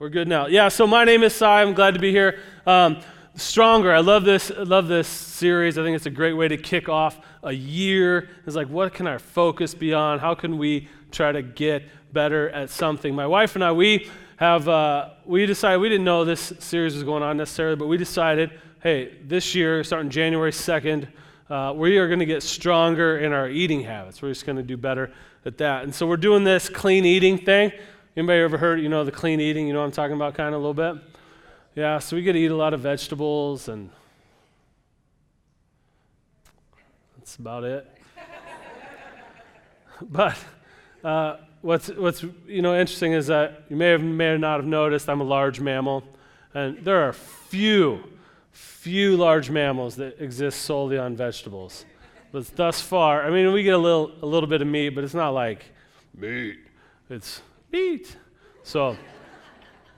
We're good now. Yeah, so my name is Cy. I'm glad to be here. Um, stronger. I love this. Love this series. I think it's a great way to kick off a year. It's like, what can our focus be on? How can we try to get better at something? My wife and I, we have uh, we decided we didn't know this series was going on necessarily, but we decided, hey, this year, starting January second, uh, we are going to get stronger in our eating habits. We're just going to do better at that. And so we're doing this clean eating thing. Anybody ever heard, you know, the clean eating? You know what I'm talking about kind of a little bit? Yeah, so we get to eat a lot of vegetables and that's about it. but uh, what's, what's, you know, interesting is that you may have may not have noticed I'm a large mammal, and there are few, few large mammals that exist solely on vegetables. But thus far, I mean, we get a little, a little bit of meat, but it's not like meat. It's meat. So,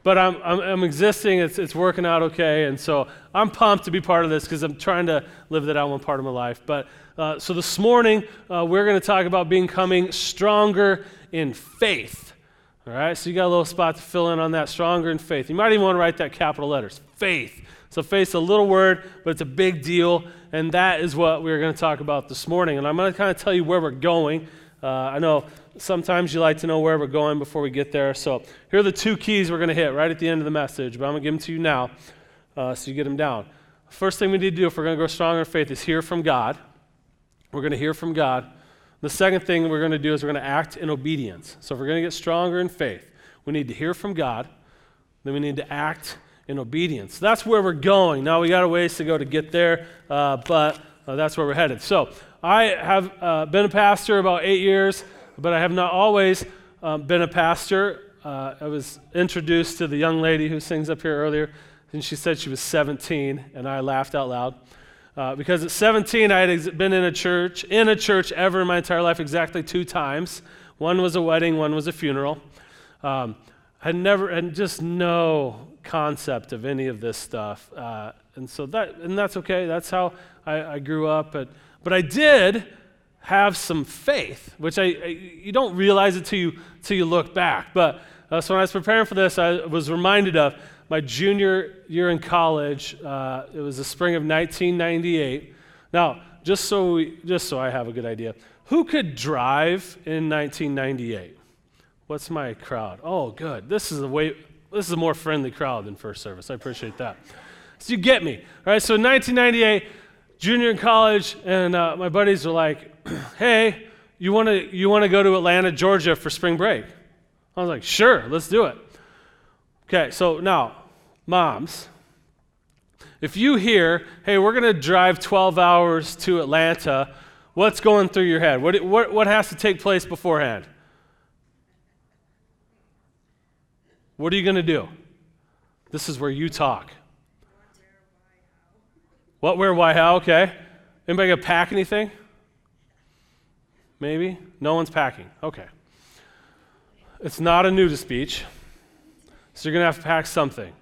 but I'm, I'm, I'm, existing, it's, it's working out okay, and so I'm pumped to be part of this because I'm trying to live that out one part of my life. But uh, so this morning, uh, we're going to talk about becoming stronger in faith. All right, so you got a little spot to fill in on that stronger in faith. You might even want to write that capital letters faith. So, faith's a little word, but it's a big deal, and that is what we're going to talk about this morning. And I'm going to kind of tell you where we're going. Uh, I know sometimes you like to know where we're going before we get there. So here are the two keys we're going to hit right at the end of the message, but I'm going to give them to you now uh, so you get them down. First thing we need to do if we're going to grow stronger in faith is hear from God. We're going to hear from God. The second thing we're going to do is we're going to act in obedience. So if we're going to get stronger in faith, we need to hear from God, then we need to act in obedience. That's where we're going. Now we got a ways to go to get there, uh, but uh, that's where we're headed. So I have uh, been a pastor about eight years, but I have not always um, been a pastor. Uh, I was introduced to the young lady who sings up here earlier, and she said she was 17, and I laughed out loud. Uh, because at 17, I had been in a church, in a church ever in my entire life, exactly two times. One was a wedding, one was a funeral. Um, I never, and just no concept of any of this stuff. Uh, and so that, and that's okay. That's how I, I grew up. But, but I did have some faith, which I, I you don't realize it till you, till you look back. But uh, so when I was preparing for this, I was reminded of my junior year in college. Uh, it was the spring of 1998. Now, just so, we, just so I have a good idea, who could drive in 1998? What's my crowd? Oh, good. This is a way. This is a more friendly crowd than first service. I appreciate that. So you get me, all right? So 1998, junior in college, and uh, my buddies are like, "Hey, you want to you want to go to Atlanta, Georgia for spring break?" I was like, "Sure, let's do it." Okay, so now, moms, if you hear, "Hey, we're going to drive 12 hours to Atlanta," what's going through your head? What what what has to take place beforehand? What are you going to do? This is where you talk. What, where, why, how? Okay. Anybody gonna pack anything? Maybe? No one's packing. Okay. It's not a nudist beach, so you're gonna have to pack something.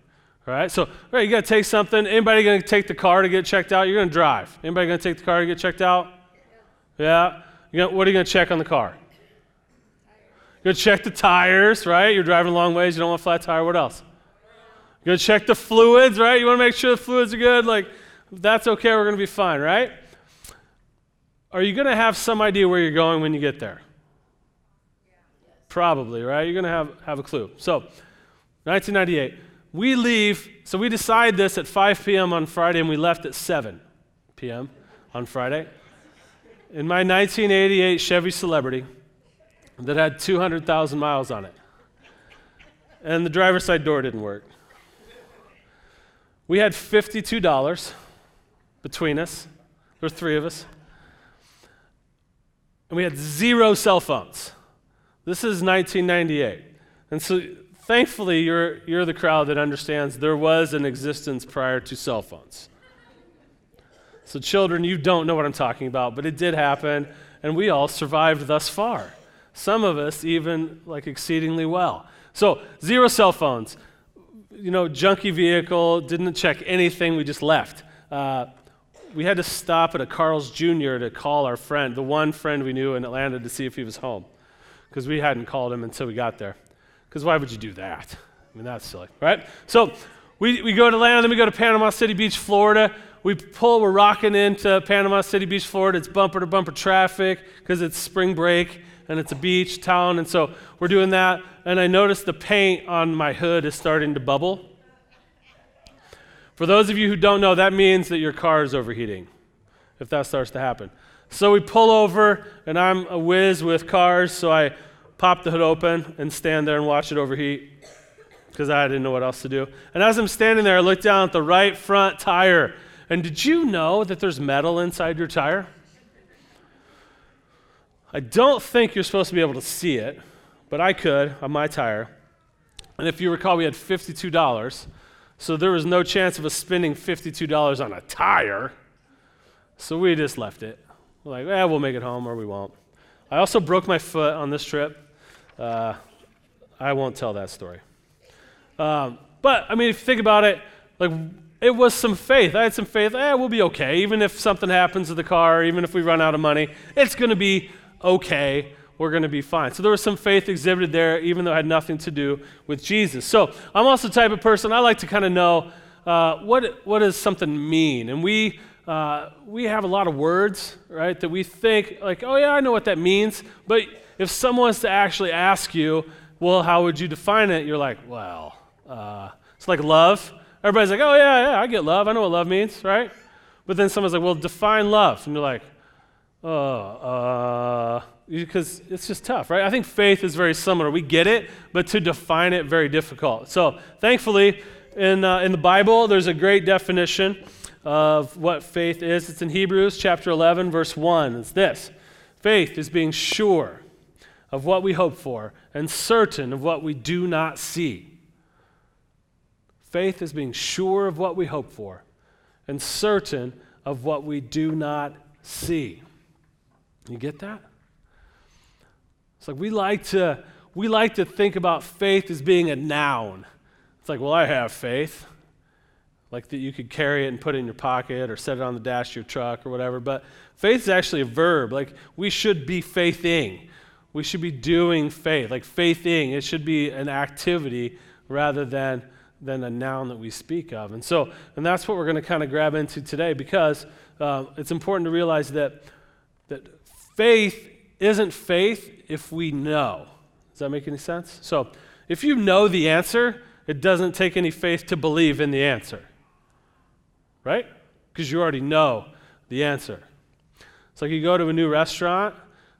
All right. So, right, you gotta take something. Anybody gonna take the car to get checked out? You're gonna drive. Anybody gonna take the car to get checked out? Yeah. Gonna, what are you gonna check on the car? You're gonna check the tires, right? You're driving long ways. You don't want a flat tire. What else? You're gonna check the fluids, right? You want to make sure the fluids are good. Like that's okay, we're going to be fine, right? Are you going to have some idea where you're going when you get there? Probably, right? You're going to have, have a clue. So, 1998, we leave, so we decide this at 5 p.m. on Friday, and we left at 7 p.m. on Friday. In my 1988 Chevy Celebrity that had 200,000 miles on it, and the driver's side door didn't work. We had $52 between us. There were three of us. And we had zero cell phones. This is 1998. And so thankfully, you're, you're the crowd that understands there was an existence prior to cell phones. So, children, you don't know what I'm talking about, but it did happen, and we all survived thus far. Some of us even like exceedingly well. So, zero cell phones. You know, junky vehicle, didn't check anything, we just left. Uh, we had to stop at a Carl's Jr. to call our friend, the one friend we knew in Atlanta, to see if he was home. Because we hadn't called him until we got there. Because why would you do that? I mean, that's silly, right? So we, we go to land, then we go to Panama City Beach, Florida. We pull, we're rocking into Panama City Beach, Florida. It's bumper to bumper traffic because it's spring break and it's a beach town. And so we're doing that. And I noticed the paint on my hood is starting to bubble. For those of you who don't know, that means that your car is overheating if that starts to happen. So we pull over, and I'm a whiz with cars, so I pop the hood open and stand there and watch it overheat because I didn't know what else to do. And as I'm standing there, I look down at the right front tire. And did you know that there's metal inside your tire? I don't think you're supposed to be able to see it, but I could on my tire. And if you recall, we had $52. So there was no chance of us spending $52 on a tire. So we just left it. We're like, eh, we'll make it home or we won't. I also broke my foot on this trip. Uh, I won't tell that story. Um, but, I mean, if you think about it, like, it was some faith. I had some faith. Eh, we'll be okay. Even if something happens to the car, even if we run out of money, it's going to be okay. We're going to be fine. So there was some faith exhibited there, even though it had nothing to do with Jesus. So I'm also the type of person, I like to kind of know uh, what, what does something mean? And we, uh, we have a lot of words, right, that we think, like, oh, yeah, I know what that means. But if someone was to actually ask you, well, how would you define it? You're like, well, uh, it's like love. Everybody's like, oh, yeah, yeah, I get love. I know what love means, right? But then someone's like, well, define love. And you're like, oh, uh, because it's just tough, right? I think faith is very similar. We get it, but to define it, very difficult. So thankfully, in, uh, in the Bible, there's a great definition of what faith is. It's in Hebrews chapter 11, verse 1. It's this Faith is being sure of what we hope for and certain of what we do not see. Faith is being sure of what we hope for and certain of what we do not see. You get that? It's like we like to we like to think about faith as being a noun. It's like, well, I have faith. Like that you could carry it and put it in your pocket or set it on the dash of your truck or whatever. But faith is actually a verb. Like we should be faithing. We should be doing faith, like faithing. It should be an activity rather than, than a noun that we speak of. And so, and that's what we're going to kind of grab into today because uh, it's important to realize that, that faith isn't faith if we know. Does that make any sense? So, if you know the answer, it doesn't take any faith to believe in the answer. Right? Because you already know the answer. It's like you go to a new restaurant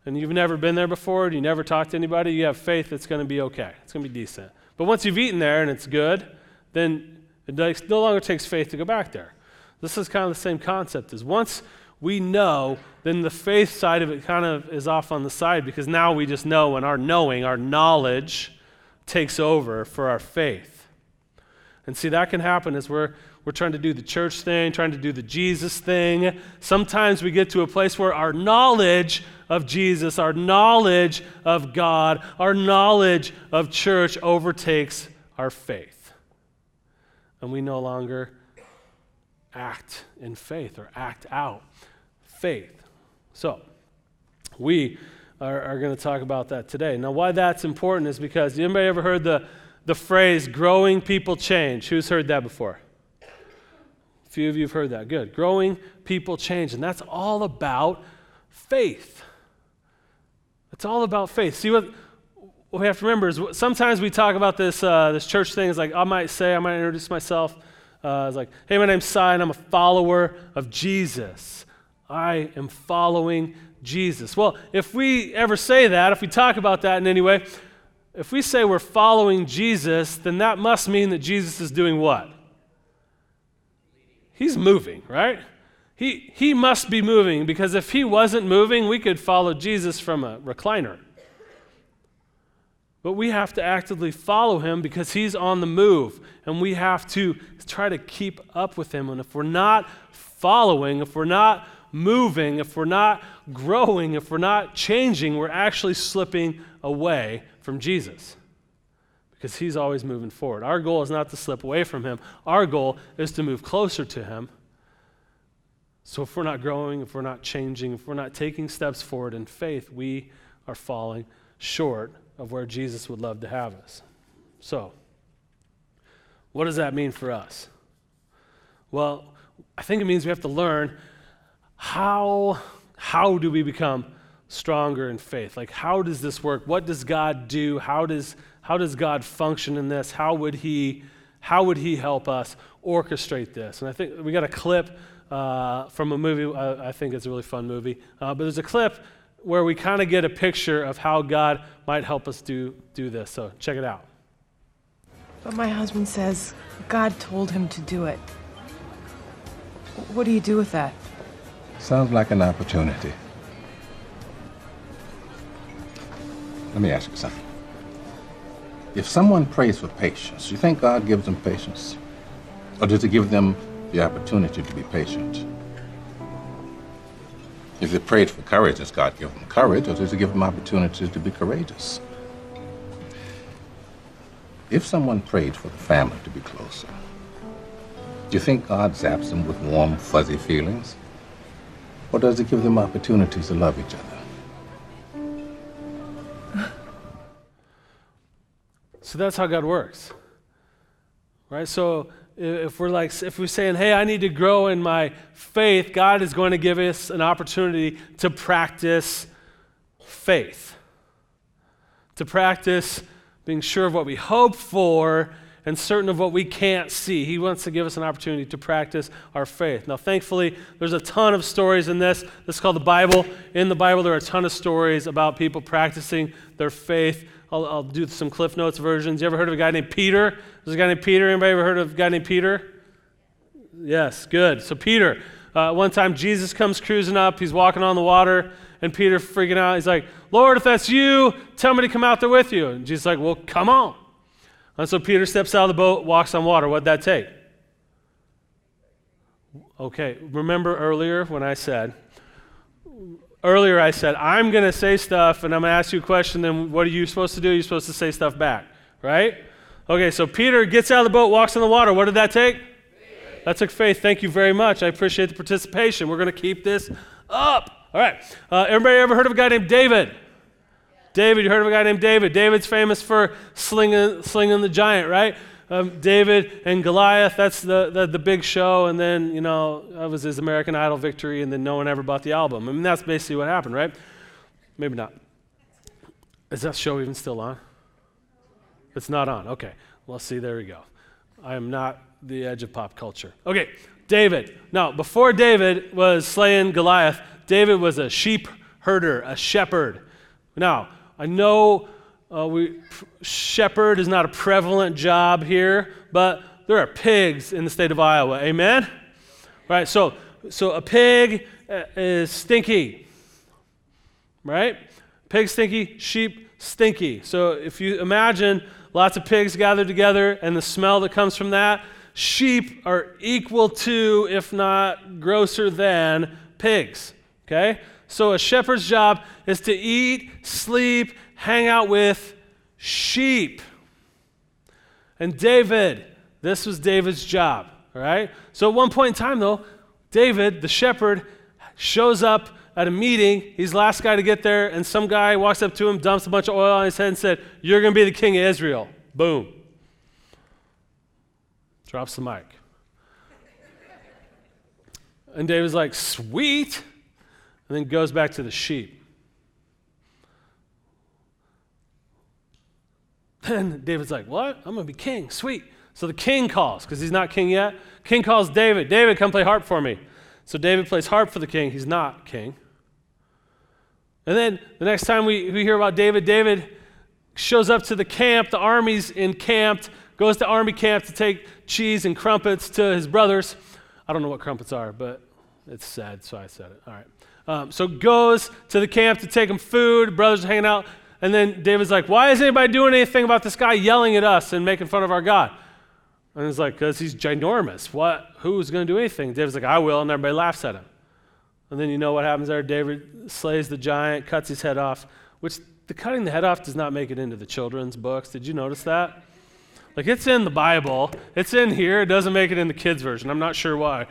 and you've never been there before and you never talked to anybody, you have faith it's going to be okay. It's going to be decent. But once you've eaten there and it's good, then it no longer takes faith to go back there. This is kind of the same concept as once we know, then the faith side of it kind of is off on the side because now we just know and our knowing, our knowledge takes over for our faith. And see, that can happen as we're we're trying to do the church thing, trying to do the Jesus thing. Sometimes we get to a place where our knowledge of Jesus, our knowledge of God, our knowledge of church overtakes our faith. And we no longer act in faith or act out faith. So, we are, are going to talk about that today. Now, why that's important is because anybody ever heard the, the phrase growing people change? Who's heard that before? A few of you have heard that. Good. Growing people change. And that's all about faith. It's all about faith. See what, what we have to remember is sometimes we talk about this, uh, this church thing. It's like I might say, I might introduce myself. Uh, it's like, hey, my name's Cy, and I'm a follower of Jesus. I am following Jesus. Well, if we ever say that, if we talk about that in any way, if we say we're following Jesus, then that must mean that Jesus is doing what? he's moving, right? He, he must be moving because if he wasn't moving, we could follow Jesus from a recliner. But we have to actively follow him because he's on the move and we have to try to keep up with him. And if we're not following, if we're not moving, if we're not growing, if we're not changing, we're actually slipping away from Jesus because he's always moving forward. Our goal is not to slip away from him, our goal is to move closer to him. So if we're not growing, if we're not changing, if we're not taking steps forward in faith, we are falling short of where Jesus would love to have us. So, What does that mean for us? Well, I think it means we have to learn how, how do we become stronger in faith? Like, how does this work? What does God do? How does, how does God function in this? How would He, how would he help us orchestrate this? And I think we got a clip uh, from a movie. I, I, think it's a really fun movie. Uh, but there's a clip where we kind of get a picture of how God might help us do, do this. So check it out. But my husband says God told him to do it. What do you do with that? Sounds like an opportunity. Let me ask you something. If someone prays for patience, do you think God gives them patience? Or does he give them the opportunity to be patient? If they prayed for courage, does God give them courage, or does he give them opportunities to be courageous? If someone prayed for the family to be closer, do you think God zaps them with warm, fuzzy feelings? Or does it give them opportunities to love each other? so that's how God works. Right? So if we're like if we're saying hey i need to grow in my faith god is going to give us an opportunity to practice faith to practice being sure of what we hope for and certain of what we can't see. He wants to give us an opportunity to practice our faith. Now, thankfully, there's a ton of stories in this. This is called the Bible. In the Bible, there are a ton of stories about people practicing their faith. I'll, I'll do some Cliff Notes versions. You ever heard of a guy named Peter? There's a guy named Peter. Anybody ever heard of a guy named Peter? Yes, good. So, Peter, uh, one time Jesus comes cruising up. He's walking on the water, and Peter freaking out. He's like, Lord, if that's you, tell me to come out there with you. And Jesus like, Well, come on. And so Peter steps out of the boat, walks on water. What'd that take? Okay, remember earlier when I said, earlier I said, I'm going to say stuff and I'm going to ask you a question, then what are you supposed to do? You're supposed to say stuff back, right? Okay, so Peter gets out of the boat, walks on the water. What did that take? Faith. That took faith. Thank you very much. I appreciate the participation. We're going to keep this up. All right. Uh, everybody ever heard of a guy named David? David, you heard of a guy named David. David's famous for slinging, slinging the giant, right? Um, David and Goliath, that's the, the, the, big show. And then, you know, that was his American Idol victory, and then no one ever bought the album. I mean, that's basically what happened, right? Maybe not. Is that show even still on? It's not on. Okay. Well, see, there we go. I am not the edge of pop culture. Okay, David. Now, before David was slaying Goliath, David was a sheep herder, a shepherd. Now, I know uh, we, shepherd is not a prevalent job here, but there are pigs in the state of Iowa. Amen? Right? So, so a pig uh, is stinky. Right? Pig stinky, sheep stinky. So if you imagine lots of pigs gathered together and the smell that comes from that, sheep are equal to, if not grosser than, pigs. Okay? So a shepherd's job is to eat, sleep, hang out with sheep. And David, this was David's job, all right? So at one point in time, though, David, the shepherd, shows up at a meeting. He's the last guy to get there, and some guy walks up to him, dumps a bunch of oil on his head, and said, You're going to be the king of Israel. Boom. Drops the mic. And David's like, Sweet and then goes back to the sheep. Then David's like, What? I'm going to be king. Sweet. So the king calls, because he's not king yet. King calls David, David, come play harp for me. So David plays harp for the king. He's not king. And then the next time we, we hear about David, David shows up to the camp. The army's encamped, goes to army camp to take cheese and crumpets to his brothers. I don't know what crumpets are, but it's sad, so I said it. All right. Um, so goes to the camp to take him food. Brothers are hanging out. And then David's like, Why is anybody doing anything about this guy yelling at us and making fun of our God? And he's like, Because he's ginormous. What? Who's going to do anything? David's like, I will. And everybody laughs at him. And then you know what happens there? David slays the giant, cuts his head off, which the cutting the head off does not make it into the children's books. Did you notice that? Like it's in the Bible, it's in here, it doesn't make it in the kids' version. I'm not sure why.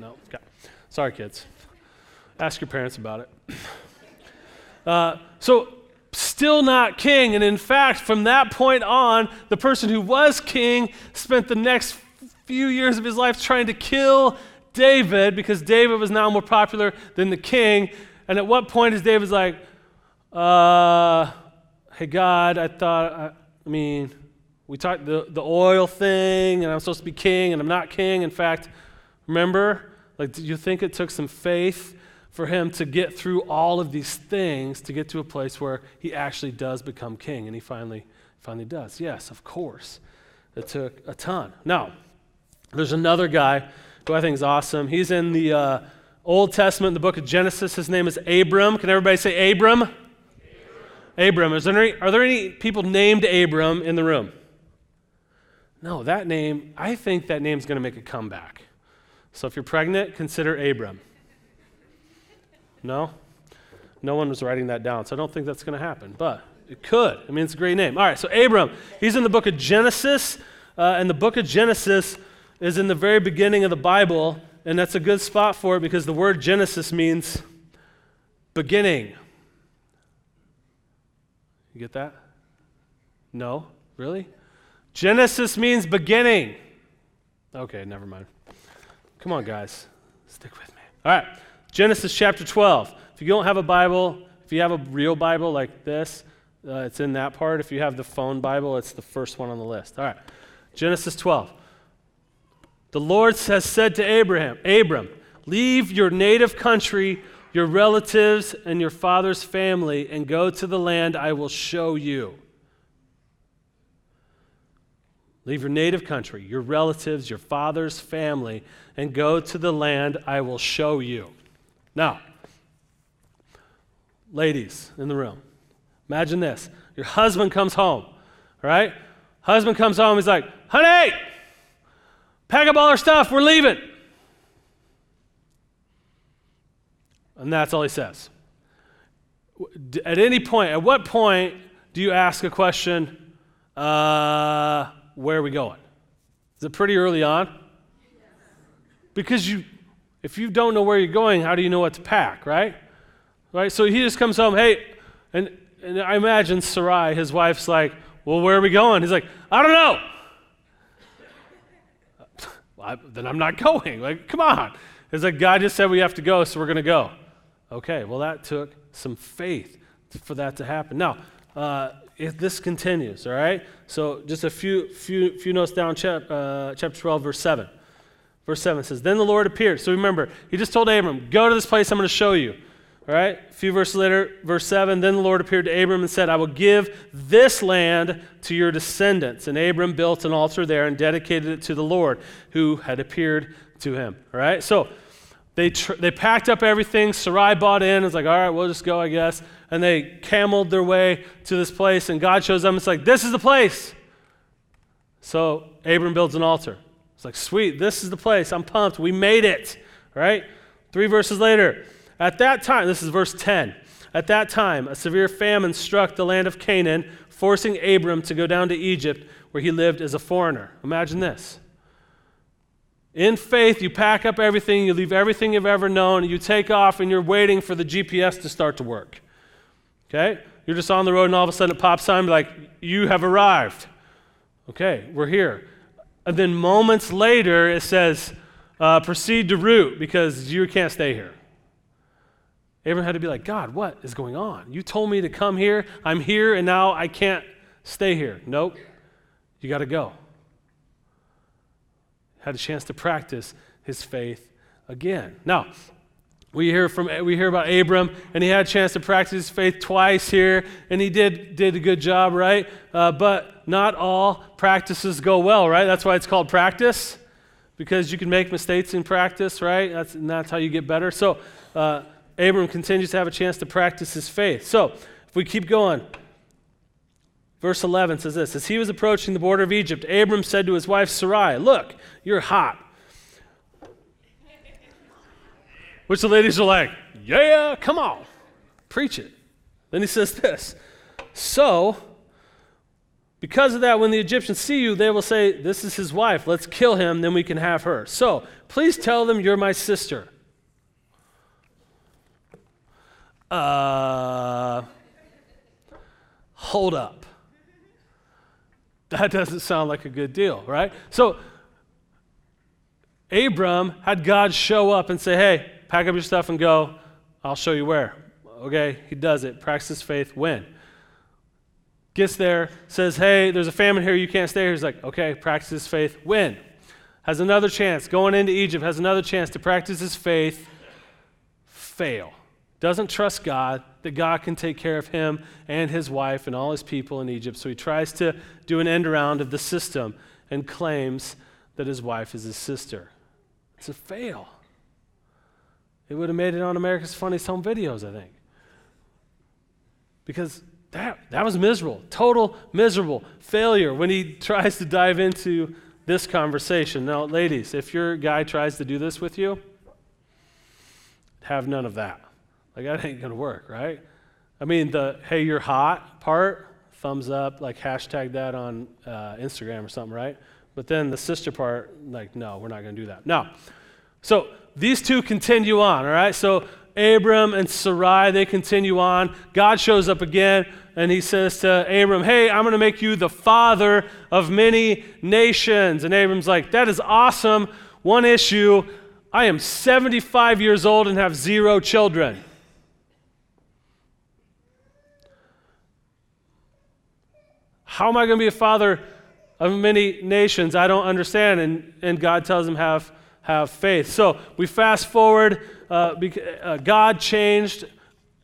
No, okay. Sorry, kids. Ask your parents about it. Uh, so still not king. And in fact, from that point on, the person who was king spent the next few years of his life trying to kill David because David was now more popular than the king. And at what point is David's like, uh, hey, God, I thought, I, I mean, we talked the, the oil thing, and I'm supposed to be king, and I'm not king. In fact, remember, like, do you think it took some faith for him to get through all of these things to get to a place where he actually does become king? And he finally, finally does. Yes, of course. It took a ton. Now, there's another guy who I think is awesome. He's in the uh, Old Testament, the book of Genesis. His name is Abram. Can everybody say Abram? Abram. Abram. Is there any, are there any people named Abram in the room? No, that name, I think that name's going to make a comeback. So if you're pregnant, consider Abram. No? No one was writing that down, so I don't think that's going to happen, but it could. I mean, it's a great name. All right, so Abram, he's in the book of Genesis, uh, and the book of Genesis is in the very beginning of the Bible, and that's a good spot for it because the word Genesis means beginning. You get that? No? Really? Genesis means beginning. Okay, never mind. Come on, guys. Stick with me. All right, Genesis chapter 12. If you don't have a Bible, if you have a real Bible like this, uh, it's in that part. If you have the phone Bible, it's the first one on the list. All right, Genesis 12. The Lord has said to Abraham, Abram, leave your native country, your relatives, and your father's family, and go to the land I will show you. Leave your native country, your relatives, your father's family, and go to the land I will show you. Now, ladies in the room, imagine this. Your husband comes home, right? Husband comes home, he's like, honey, pack up all our stuff, we're leaving. And that's all he says. At any point, at what point do you ask a question, uh, where are we going? Is it pretty early on? Because you, if you don't know where you're going, how do you know what to pack, right? Right? So he just comes home, hey, and, and I imagine Sarai, his wife's like, well, where are we going? He's like, I don't know. well, I, then I'm not going. Like, come on. It's like God just said we have to go, so we're going to go. Okay, well, that took some faith for that to happen. Now, uh, if this continues, all right? So just a few, few, few notes down, chap, uh, chapter 12, verse 7. Verse 7 says, Then the Lord appeared. So remember, he just told Abram, Go to this place, I'm going to show you. All right? A few verses later, verse 7 Then the Lord appeared to Abram and said, I will give this land to your descendants. And Abram built an altar there and dedicated it to the Lord who had appeared to him. All right? So they, tr- they packed up everything. Sarai bought in. It's like, all right, we'll just go, I guess. And they cameled their way to this place. And God shows them. It's like, this is the place. So Abram builds an altar. It's like, sweet, this is the place. I'm pumped. We made it. Right? Three verses later. At that time, this is verse 10. At that time, a severe famine struck the land of Canaan, forcing Abram to go down to Egypt, where he lived as a foreigner. Imagine this. In faith, you pack up everything, you leave everything you've ever known, you take off, and you're waiting for the GPS to start to work. Okay? You're just on the road, and all of a sudden it pops on, like, you have arrived. Okay, we're here. And then moments later, it says, uh, proceed to route because you can't stay here. Abraham had to be like, God, what is going on? You told me to come here. I'm here, and now I can't stay here. Nope. You got to go had a chance to practice his faith again. Now, we hear from we hear about Abram, and he had a chance to practice his faith twice here, and he did did a good job, right? Uh, but not all practices go well, right? That's why it's called practice, because you can make mistakes in practice, right? That's and that's how you get better. So uh, Abram continues to have a chance to practice his faith. So if we keep going, Verse 11 says this As he was approaching the border of Egypt, Abram said to his wife Sarai, Look, you're hot. Which the ladies are like, Yeah, come on, preach it. Then he says this So, because of that, when the Egyptians see you, they will say, This is his wife. Let's kill him, then we can have her. So, please tell them you're my sister. Uh, hold up. That doesn't sound like a good deal, right? So, Abram had God show up and say, hey, pack up your stuff and go. I'll show you where. Okay, he does it. Practices faith. When? Gets there, says, hey, there's a famine here. You can't stay here. He's like, okay, practices faith. When? Has another chance. Going into Egypt, has another chance to practice his faith. Fail. Doesn't trust God, that God can take care of him and his wife and all his people in Egypt. So he tries to do an end around of the system and claims that his wife is his sister. It's a fail. It would have made it on America's Funniest Home Videos, I think. Because that, that was miserable, total miserable failure when he tries to dive into this conversation. Now, ladies, if your guy tries to do this with you, have none of that. Like, that ain't gonna work, right? I mean, the hey, you're hot part, thumbs up, like hashtag that on uh, Instagram or something, right? But then the sister part, like, no, we're not going to do that. Now, so these two continue on, all right? So Abram and Sarai, they continue on. God shows up again and he says to Abram, Hey, I'm going to make you the father of many nations. And Abram's like, That is awesome. One issue I am 75 years old and have zero children. How am I going to be a father of many nations? I don't understand. And, and God tells him, have, have faith. So we fast forward. Uh, uh, God changed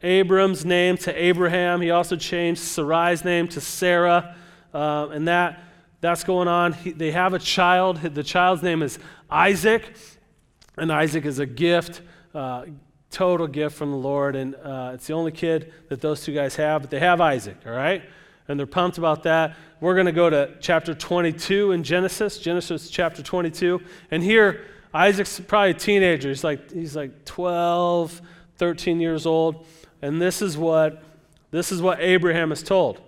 Abram's name to Abraham. He also changed Sarai's name to Sarah. Uh, and that, that's going on. He, they have a child. The child's name is Isaac. And Isaac is a gift, uh, total gift from the Lord. And uh, it's the only kid that those two guys have. But they have Isaac, all right? and they're pumped about that. We're going to go to chapter 22 in Genesis, Genesis chapter 22. And here, Isaac's probably a teenager. He's like, he's like 12, 13 years old. And this is what, this is what Abraham is told.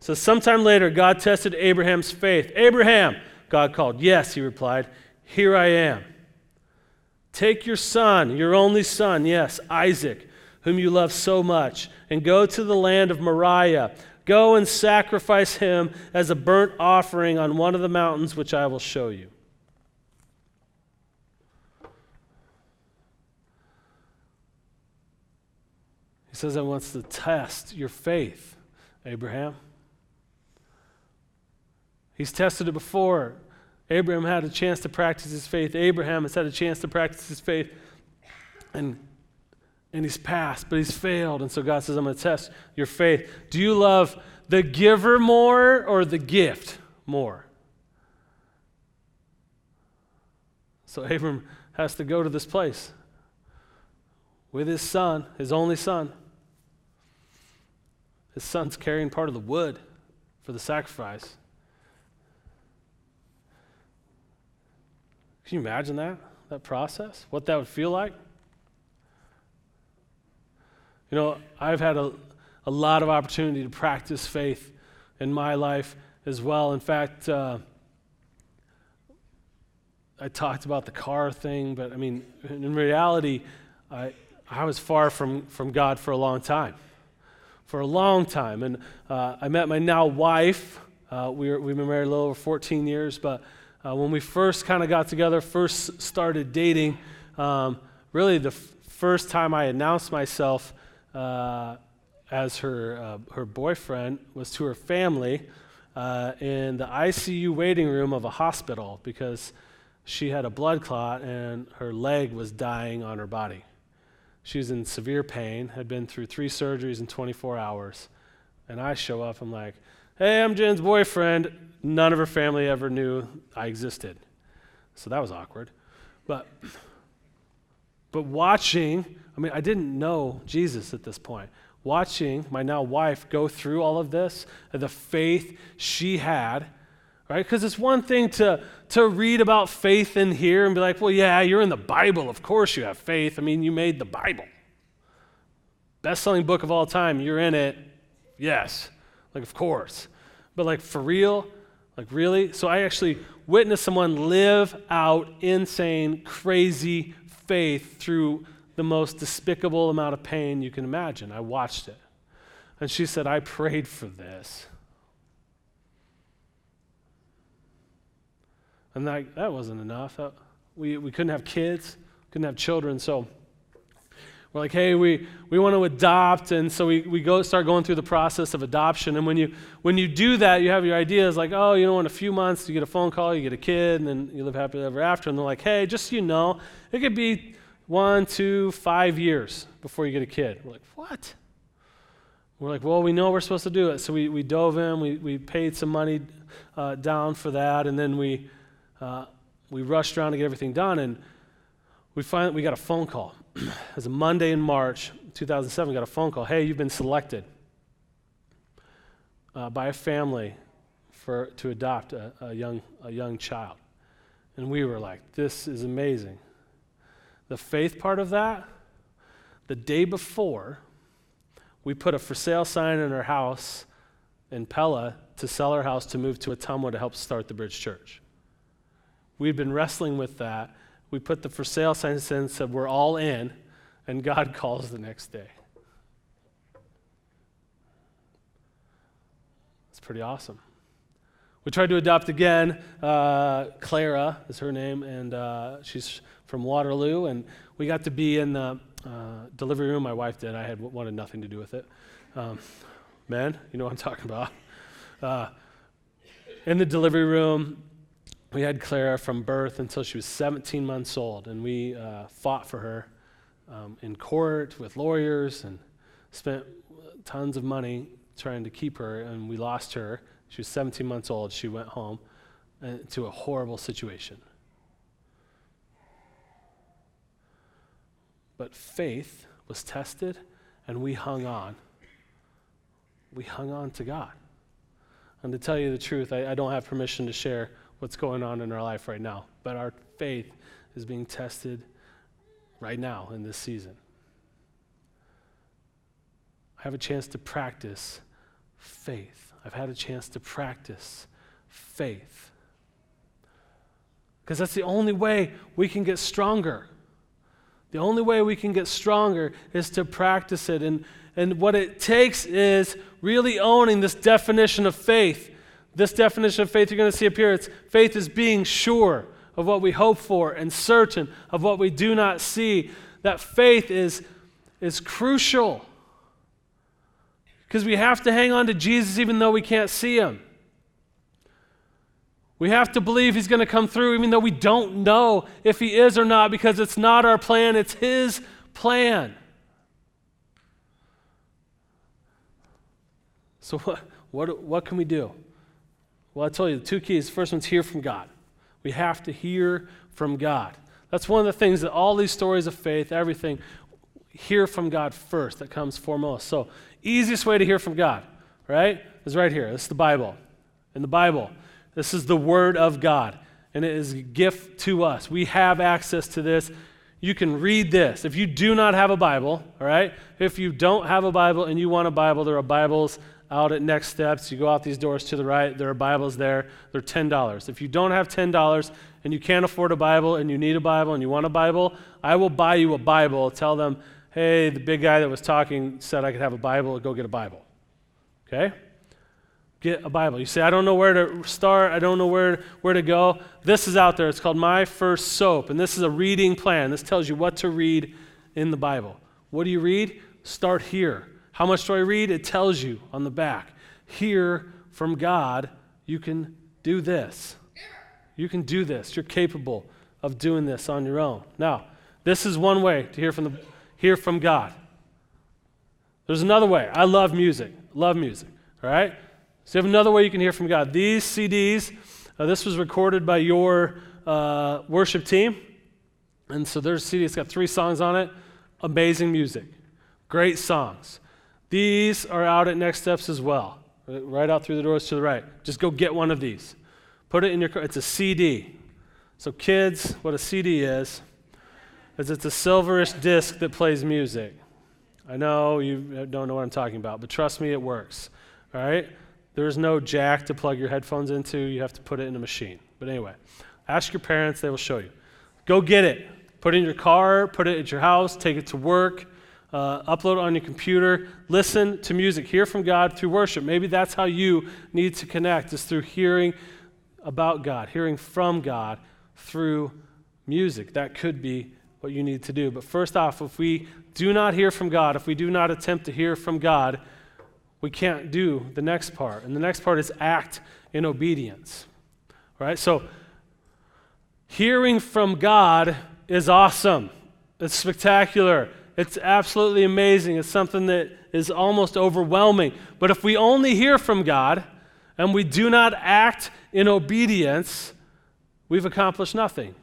So sometime later, God tested Abraham's faith. Abraham, God called. Yes, he replied, Here I am. Take your son, your only son, yes, Isaac, whom you love so much, and go to the land of Moriah Go and sacrifice him as a burnt offering on one of the mountains which I will show you. He says, I wants to test your faith, Abraham. He's tested it before. Abraham had a chance to practice his faith. Abraham has had a chance to practice his faith. And and he's passed, but he's failed. And so God says, I'm going to test your faith. Do you love the giver more or the gift more? So Abram has to go to this place with his son, his only son. His son's carrying part of the wood for the sacrifice. Can you imagine that? That process? What that would feel like? You know, I've had a, a lot of opportunity to practice faith in my life as well. In fact, uh, I talked about the car thing, but I mean, in reality, I, I was far from, from God for a long time. For a long time. And uh, I met my now wife. Uh, we were, we've been married a little over 14 years, but uh, when we first kind of got together, first started dating, um, really the f- first time I announced myself uh, as her, uh, her boyfriend was to her family uh, in the ICU waiting room of a hospital because she had a blood clot and her leg was dying on her body. She was in severe pain, had been through three surgeries in 24 hours. And I show up, I'm like, hey, I'm Jen's boyfriend. None of her family ever knew I existed. So that was awkward. But, but watching I mean, I didn't know Jesus at this point. Watching my now wife go through all of this, the faith she had, right? Because it's one thing to, to read about faith in here and be like, well, yeah, you're in the Bible. Of course you have faith. I mean, you made the Bible. Best selling book of all time. You're in it. Yes. Like, of course. But, like, for real? Like, really? So I actually witnessed someone live out insane, crazy faith through the most despicable amount of pain you can imagine. I watched it. And she said, I prayed for this. And that, that wasn't enough. That, we, we couldn't have kids, couldn't have children. So we're like, hey, we, we want to adopt. And so we, we go start going through the process of adoption. And when you, when you do that, you have your ideas like, oh, you know, in a few months, you get a phone call, you get a kid, and then you live happily ever after. And they're like, hey, just so you know, it could be one, two, five years before you get a kid. We're like, what? We're like, well, we know we're supposed to do it. So we, we dove in, we, we paid some money uh, down for that, and then we, uh, we rushed around to get everything done. And we finally we got a phone call. it was a Monday in March 2007. We got a phone call. Hey, you've been selected uh, by a family for, to adopt a, a, young, a young child. And we were like, this is amazing. The faith part of that, the day before, we put a for sale sign in our house in Pella to sell our house to move to Ottumwa to help start the Bridge Church. We'd been wrestling with that. We put the for sale sign in and said, We're all in, and God calls the next day. It's pretty awesome. We tried to adopt again. Uh, Clara is her name, and uh, she's from Waterloo. And we got to be in the uh, delivery room. My wife did. I had wanted nothing to do with it. Um, men, you know what I'm talking about. Uh, in the delivery room, we had Clara from birth until she was 17 months old, and we uh, fought for her um, in court with lawyers and spent tons of money trying to keep her, and we lost her. She was 17 months old. She went home uh, to a horrible situation. But faith was tested, and we hung on. We hung on to God. And to tell you the truth, I, I don't have permission to share what's going on in our life right now, but our faith is being tested right now in this season. I have a chance to practice faith. I've had a chance to practice faith. Because that's the only way we can get stronger. The only way we can get stronger is to practice it. And, and what it takes is really owning this definition of faith. This definition of faith you're going to see here it's faith is being sure of what we hope for and certain of what we do not see. That faith is, is crucial because we have to hang on to Jesus even though we can't see him. We have to believe he's going to come through even though we don't know if he is or not because it's not our plan, it's his plan. So, what, what, what can we do? Well, I tell you the two keys. The first one's hear from God. We have to hear from God. That's one of the things that all these stories of faith, everything, hear from God first. That comes foremost. So, easiest way to hear from God, right, is right here. This is the Bible. In the Bible, this is the Word of God, and it is a gift to us. We have access to this. You can read this. If you do not have a Bible, all right, if you don't have a Bible and you want a Bible, there are Bibles out at Next Steps. You go out these doors to the right, there are Bibles there. They're $10. If you don't have $10 and you can't afford a Bible and you need a Bible and you want a Bible, I will buy you a Bible. Tell them, hey, the big guy that was talking said I could have a Bible. Go get a Bible. Okay? get a Bible. You say, I don't know where to start, I don't know where, where to go. This is out there. It's called My First Soap, and this is a reading plan. This tells you what to read in the Bible. What do you read? Start here. How much do I read? It tells you on the back. Hear from God, you can do this. You can do this. You're capable of doing this on your own. Now, this is one way to hear from, the, hear from God. There's another way. I love music. Love music. All right? So you have another way you can hear from God. These CDs, uh, this was recorded by your uh, worship team. And so there's a CD, it's got three songs on it. Amazing music. Great songs. These are out at Next Steps as well, right out through the doors to the right. Just go get one of these. Put it in your car. It's a CD. So, kids, what a CD is, is it's a silverish disc that plays music. I know you don't know what I'm talking about, but trust me, it works. All right? There's no jack to plug your headphones into. You have to put it in a machine. But anyway, ask your parents, they will show you. Go get it. Put it in your car, put it at your house, take it to work. Uh, upload on your computer, listen to music, hear from God through worship. Maybe that's how you need to connect, is through hearing about God, hearing from God through music. That could be what you need to do. But first off, if we do not hear from God, if we do not attempt to hear from God, we can't do the next part. And the next part is act in obedience. Right? So, hearing from God is awesome. It's spectacular. It's absolutely amazing. It's something that is almost overwhelming. But if we only hear from God and we do not act in obedience, we've accomplished nothing.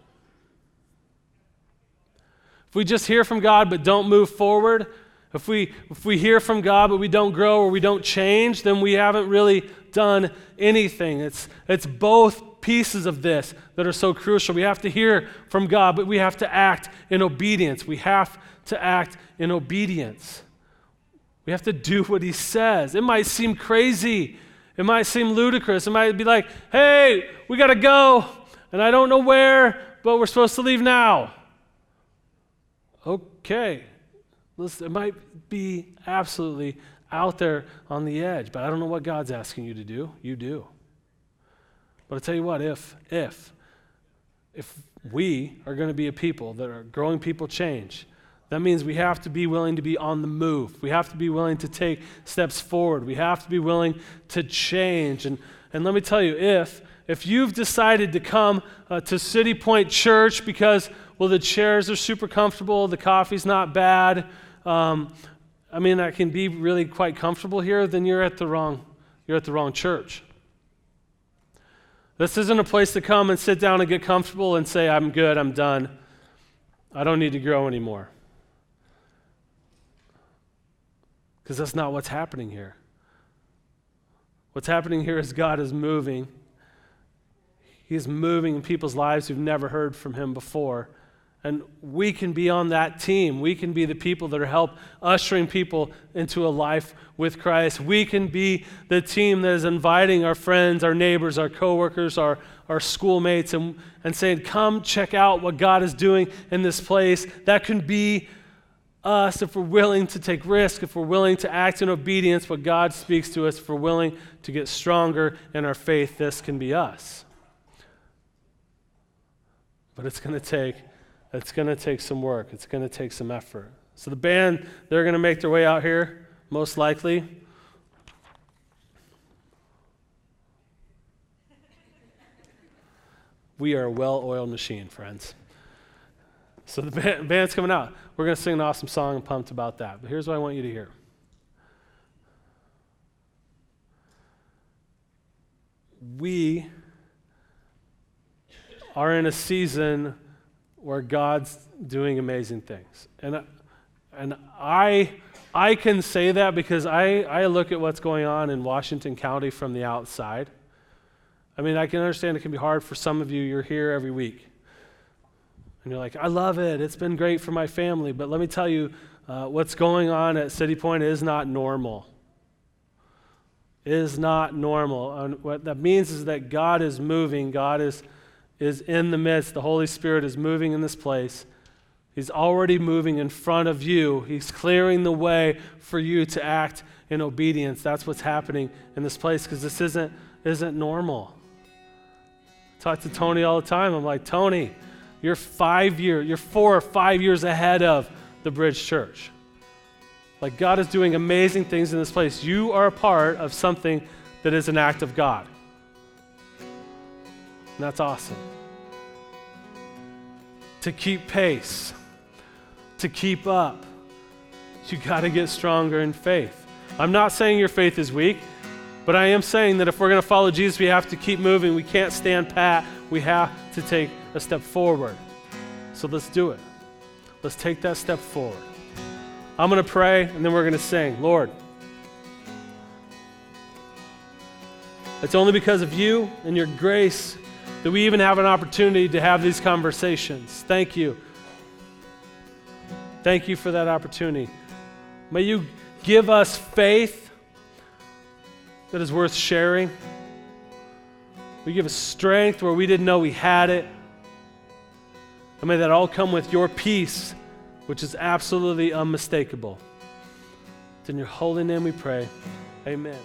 If we just hear from God but don't move forward, if we, if we hear from God but we don't grow or we don't change, then we haven't really done anything. It's, it's both pieces of this that are so crucial. We have to hear from God, but we have to act in obedience. We have to act in obedience. We have to do what He says. It might seem crazy, it might seem ludicrous. It might be like, hey, we got to go, and I don't know where, but we're supposed to leave now okay, listen, it might be absolutely out there on the edge, but I don't know what God's asking you to do. You do. But I'll tell you what, if, if, if we are going to be a people that are growing people change, that means we have to be willing to be on the move. We have to be willing to take steps forward. We have to be willing to change. And, and let me tell you, if, if you've decided to come uh, to City Point Church because well, the chairs are super comfortable, the coffee's not bad. Um, I mean, that can be really quite comfortable here, then you're at the wrong, you're at the wrong church. This isn't a place to come and sit down and get comfortable and say, I'm good, I'm done. I don't need to grow anymore. Because that's not what's happening here. What's happening here is God is moving. He's moving in people's lives who've never heard from Him before. And we can be on that team. We can be the people that are help ushering people into a life with Christ. We can be the team that is inviting our friends, our neighbors, our coworkers, our, our schoolmates, and, and saying, Come check out what God is doing in this place. That can be us if we're willing to take risk, if we're willing to act in obedience, what God speaks to us, if we're willing to get stronger in our faith, this can be us. But it's going to take it's going to take some work, it's going to take some effort. So, the band, they're going to make their way out here, most likely. We are a well oiled machine, friends. So, the band, band's coming out. We're going to sing an awesome song. I'm pumped about that. But here's what I want you to hear. We are in a season where God's doing amazing things. And, and I, I can say that because I, I look at what's going on in Washington County from the outside. I mean, I can understand it can be hard for some of you. You're here every week. And you're like, I love it. It's been great for my family. But let me tell you, uh, what's going on at City Point is not normal. Is not normal. And what that means is that God is moving. God is is in the midst. The Holy Spirit is moving in this place. He's already moving in front of you. He's clearing the way for you to act in obedience. That's what's happening in this place because this isn't, isn't normal. I talk to Tony all the time. I'm like, Tony, you're five years, you're four or five years ahead of the Bridge Church. Like God is doing amazing things in this place. You are a part of something that is an act of God. And that's awesome. To keep pace, to keep up, you got to get stronger in faith. I'm not saying your faith is weak, but I am saying that if we're going to follow Jesus, we have to keep moving. We can't stand pat. We have to take a step forward. So let's do it. Let's take that step forward. I'm going to pray and then we're going to sing. Lord, it's only because of you and your grace that we even have an opportunity to have these conversations. Thank you. Thank you for that opportunity. May you give us faith that is worth sharing. We give us strength where we didn't know we had it. And may that all come with your peace, which is absolutely unmistakable. It's in your holy name we pray. Amen.